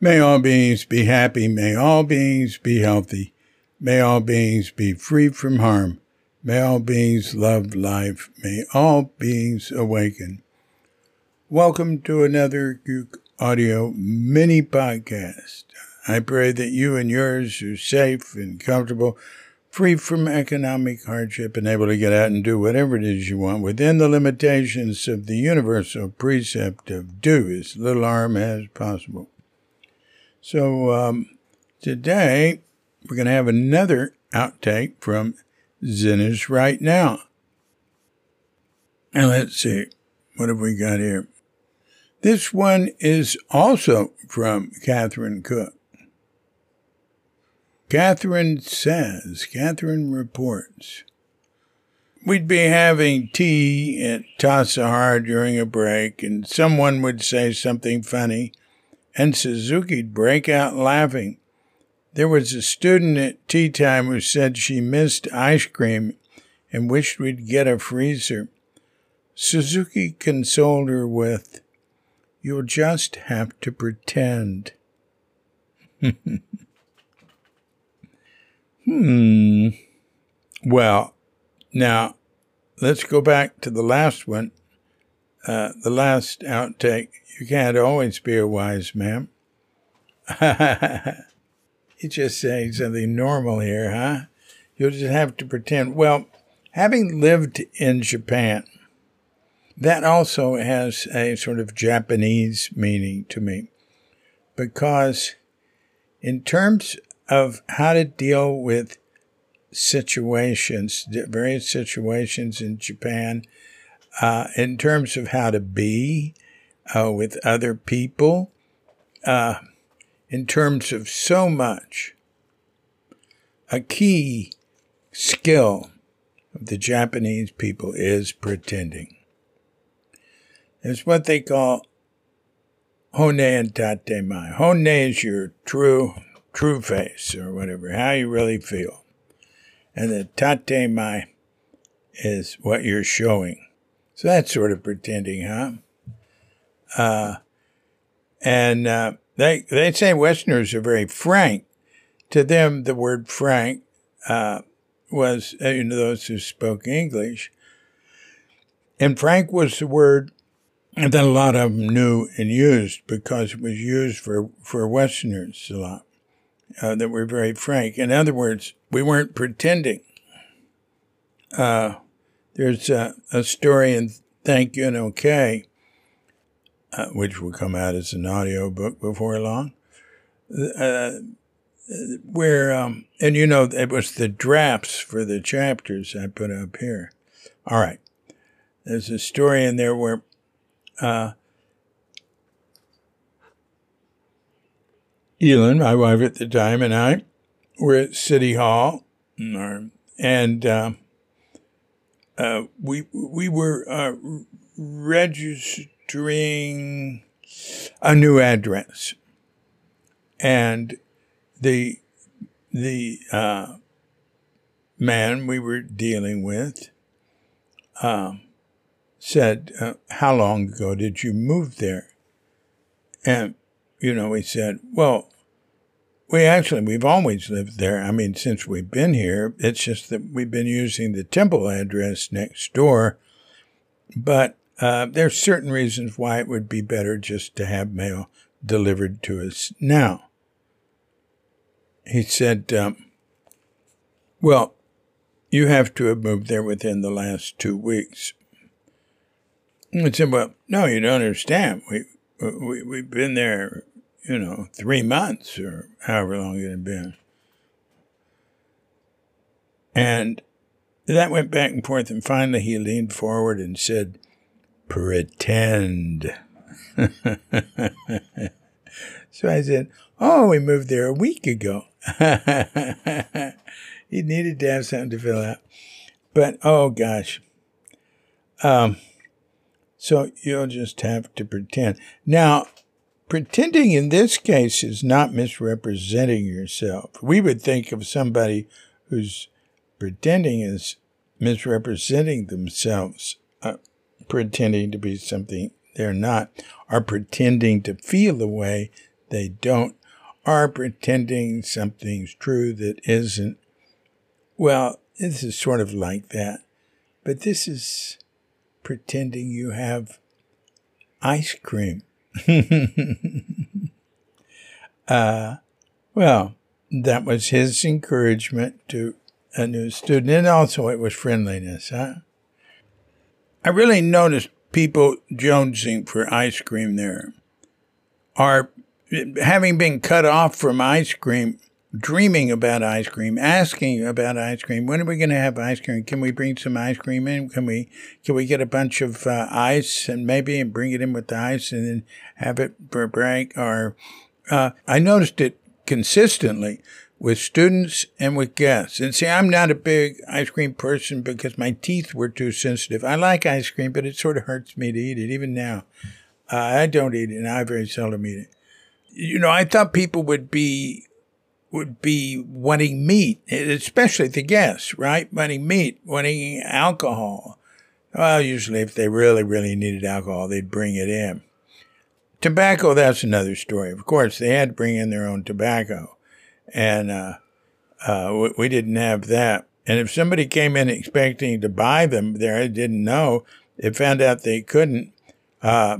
May all beings be happy. May all beings be healthy. May all beings be free from harm. May all beings love life. May all beings awaken. Welcome to another Cuke Audio mini podcast. I pray that you and yours are safe and comfortable, free from economic hardship, and able to get out and do whatever it is you want within the limitations of the universal precept of do as little harm as possible. So um, today we're going to have another outtake from Zen Right Now. And let's see, what have we got here? This one is also from Catherine Cook. Catherine says, Catherine reports, we'd be having tea at Tassajara during a break, and someone would say something funny, and Suzuki'd break out laughing. There was a student at tea time who said she missed ice cream and wished we'd get a freezer. Suzuki consoled her with, You'll just have to pretend. hmm. Well, now let's go back to the last one, uh, the last outtake. You can't always be a wise man. You're just saying something normal here, huh? You'll just have to pretend. Well, having lived in Japan, that also has a sort of Japanese meaning to me because, in terms of how to deal with situations, various situations in Japan, uh, in terms of how to be uh, with other people, uh, in terms of so much. A key skill of the Japanese people is pretending. It's what they call honne and tatemae. Honne is your true, true face or whatever, how you really feel. And the tatemae is what you're showing. So that's sort of pretending, huh? Uh, and uh, they they say Westerners are very frank. To them, the word frank uh, was uh, you know those who spoke English, and frank was the word that a lot of them knew and used because it was used for for Westerners a lot. Uh, that were very frank. In other words, we weren't pretending. Uh, there's a, a story in Thank You and Okay uh, which will come out as an audio book before long. Uh, where, um, and you know, it was the drafts for the chapters I put up here. All right. There's a story in there where uh, Elin, my wife at the time, and I were at City Hall, and uh, uh, we we were uh, registered entering a new address. And the, the uh, man we were dealing with um, said, uh, How long ago did you move there? And, you know, he said, Well, we actually, we've always lived there. I mean, since we've been here, it's just that we've been using the temple address next door. But uh, there's certain reasons why it would be better just to have mail delivered to us now. He said, um, Well, you have to have moved there within the last two weeks. I said, Well, no, you don't understand. We, we, we've been there, you know, three months or however long it had been. And that went back and forth. And finally, he leaned forward and said, pretend. so I said, Oh, we moved there a week ago. he needed to have something to fill out. But oh gosh. Um, so you'll just have to pretend. Now, pretending in this case is not misrepresenting yourself. We would think of somebody who's pretending as misrepresenting themselves. Uh, pretending to be something they're not, are pretending to feel the way they don't, are pretending something's true that isn't. Well, this is sort of like that. But this is pretending you have ice cream. uh, well, that was his encouragement to a new student. And also it was friendliness, huh? I really noticed people jonesing for ice cream there are having been cut off from ice cream, dreaming about ice cream, asking about ice cream. When are we going to have ice cream? Can we bring some ice cream in? Can we can we get a bunch of uh, ice and maybe and bring it in with the ice and then have it for a break? Or uh, I noticed it consistently with students and with guests. And see, I'm not a big ice cream person because my teeth were too sensitive. I like ice cream, but it sort of hurts me to eat it, even now. Uh, I don't eat it, and I very seldom eat it. You know, I thought people would be would be wanting meat, especially the guests, right? Wanting meat, wanting alcohol. Well, usually if they really, really needed alcohol, they'd bring it in. Tobacco, that's another story. Of course, they had to bring in their own tobacco and uh, uh, we didn't have that. And if somebody came in expecting to buy them there, didn't know, they found out they couldn't. Uh,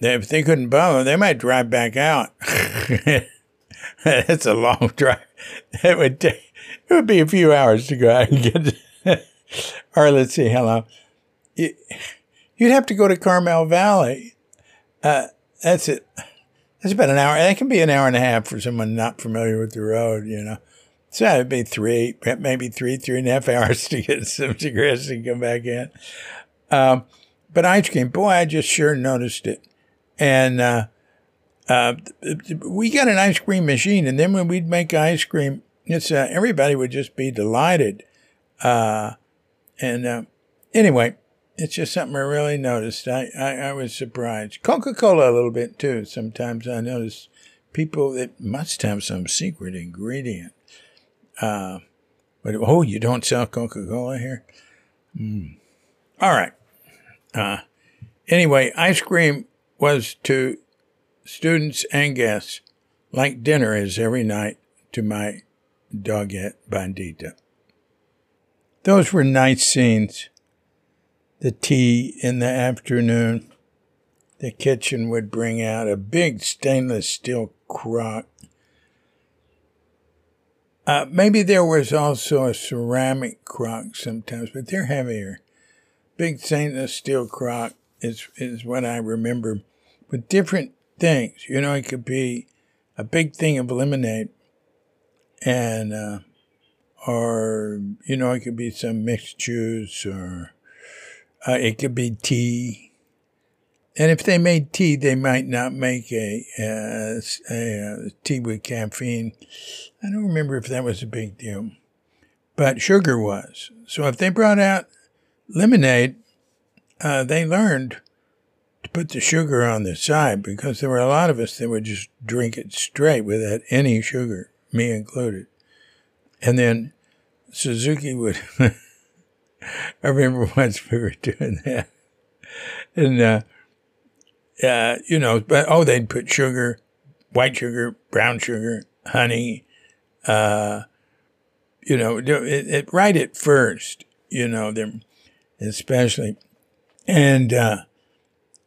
if they couldn't buy them, they might drive back out. That's a long drive. It would take. It would be a few hours to go out and get. or let's see, hello. You'd have to go to Carmel Valley. Uh, that's it. It's about an hour. That can be an hour and a half for someone not familiar with the road, you know. So it'd be three, maybe three, three and a half hours to get some cigarettes and come back in. Um, but ice cream, boy, I just sure noticed it. And uh, uh, we got an ice cream machine, and then when we'd make ice cream, it's uh, everybody would just be delighted. Uh, and uh, anyway, it's just something I really noticed. I, I, I was surprised. Coca Cola a little bit too. Sometimes I notice people that must have some secret ingredient. Uh, but oh, you don't sell Coca Cola here? Mm. All right. Anyway, ice cream was to students and guests like dinner is every night to my dogette Bandita. Those were nice scenes the tea in the afternoon. The kitchen would bring out a big stainless steel crock. Uh, maybe there was also a ceramic crock sometimes, but they're heavier. Big stainless steel crock is, is what I remember with different things. You know, it could be a big thing of lemonade and, uh, or, you know, it could be some mixed juice or, uh, it could be tea. And if they made tea, they might not make a, a, a, tea with caffeine. I don't remember if that was a big deal, but sugar was. So if they brought out lemonade, uh, they learned put the sugar on the side because there were a lot of us that would just drink it straight without any sugar, me included. And then Suzuki would I remember once we were doing that. And, uh, uh, you know, but, oh, they'd put sugar, white sugar, brown sugar, honey, uh, you know, it, it, right at first, you know, them, especially. And, uh,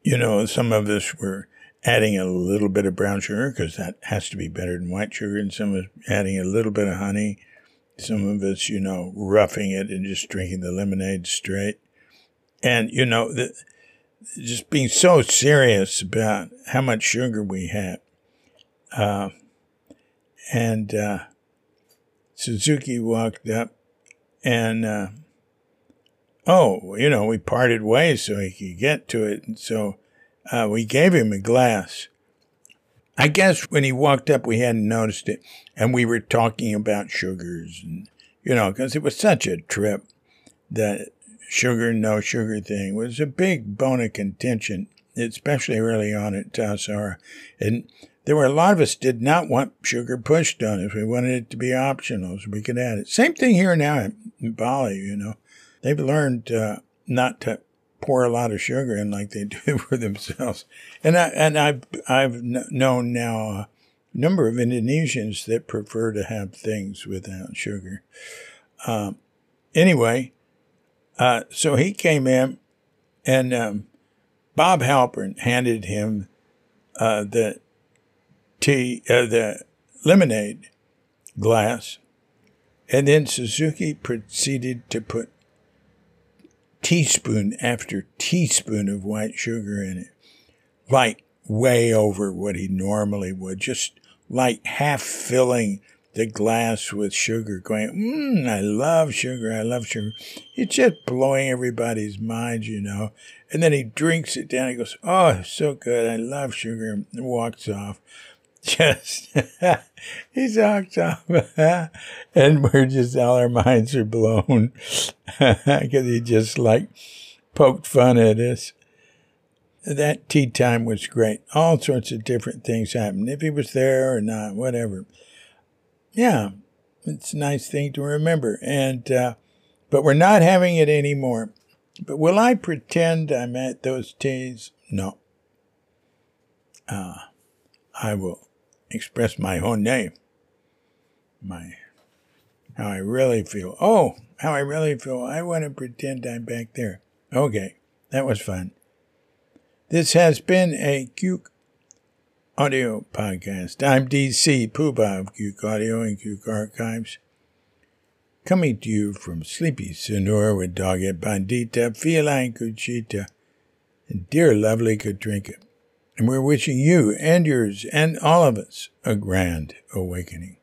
you know, some of us were adding a little bit of brown sugar because that has to be better than white sugar, and some of us adding a little bit of honey some of us, you know, roughing it and just drinking the lemonade straight. And, you know, the, just being so serious about how much sugar we had. Uh, and uh, Suzuki walked up and, uh, oh, you know, we parted ways so he could get to it. And so uh, we gave him a glass. I guess when he walked up, we hadn't noticed it. And we were talking about sugars and, you know, because it was such a trip. That sugar, no sugar thing was a big bone of contention, especially early on at Tassajara. And there were a lot of us did not want sugar pushed on us. We wanted it to be optional so we could add it. Same thing here now in Bali, you know. They've learned uh, not to pour a lot of sugar in like they do for themselves. And I and I've I've known now a number of Indonesians that prefer to have things without sugar. Um, anyway, uh, so he came in, and um, Bob Halpern handed him uh, the tea, uh, the lemonade glass, and then Suzuki proceeded to put teaspoon after teaspoon of white sugar in it, like way over what he normally would, just like half filling the glass with sugar, going, mmm, I love sugar, I love sugar. It's just blowing everybody's mind, you know. And then he drinks it down. He goes, oh, so good, I love sugar, and walks off. Just, he walks off. and we're just, all our minds are blown because he just like poked fun at us that tea time was great. All sorts of different things happened. If he was there or not, whatever yeah, it's a nice thing to remember. And, uh, but we're not having it anymore. But will I pretend I'm at those teas? No. Uh, I will express my honne, my, how I really feel. Oh, how I really feel. I want to pretend I'm back there. Okay, that was fun. This has been a Cuke Audio Podcast. I'm DC Poobah of Cuke Audio and Cuke Archives. Coming to you from sleepy Sonora with Dogged Bandita, Feline Cuchita, and dear lovely Katrinka. And we're wishing you and yours and all of us a grand awakening.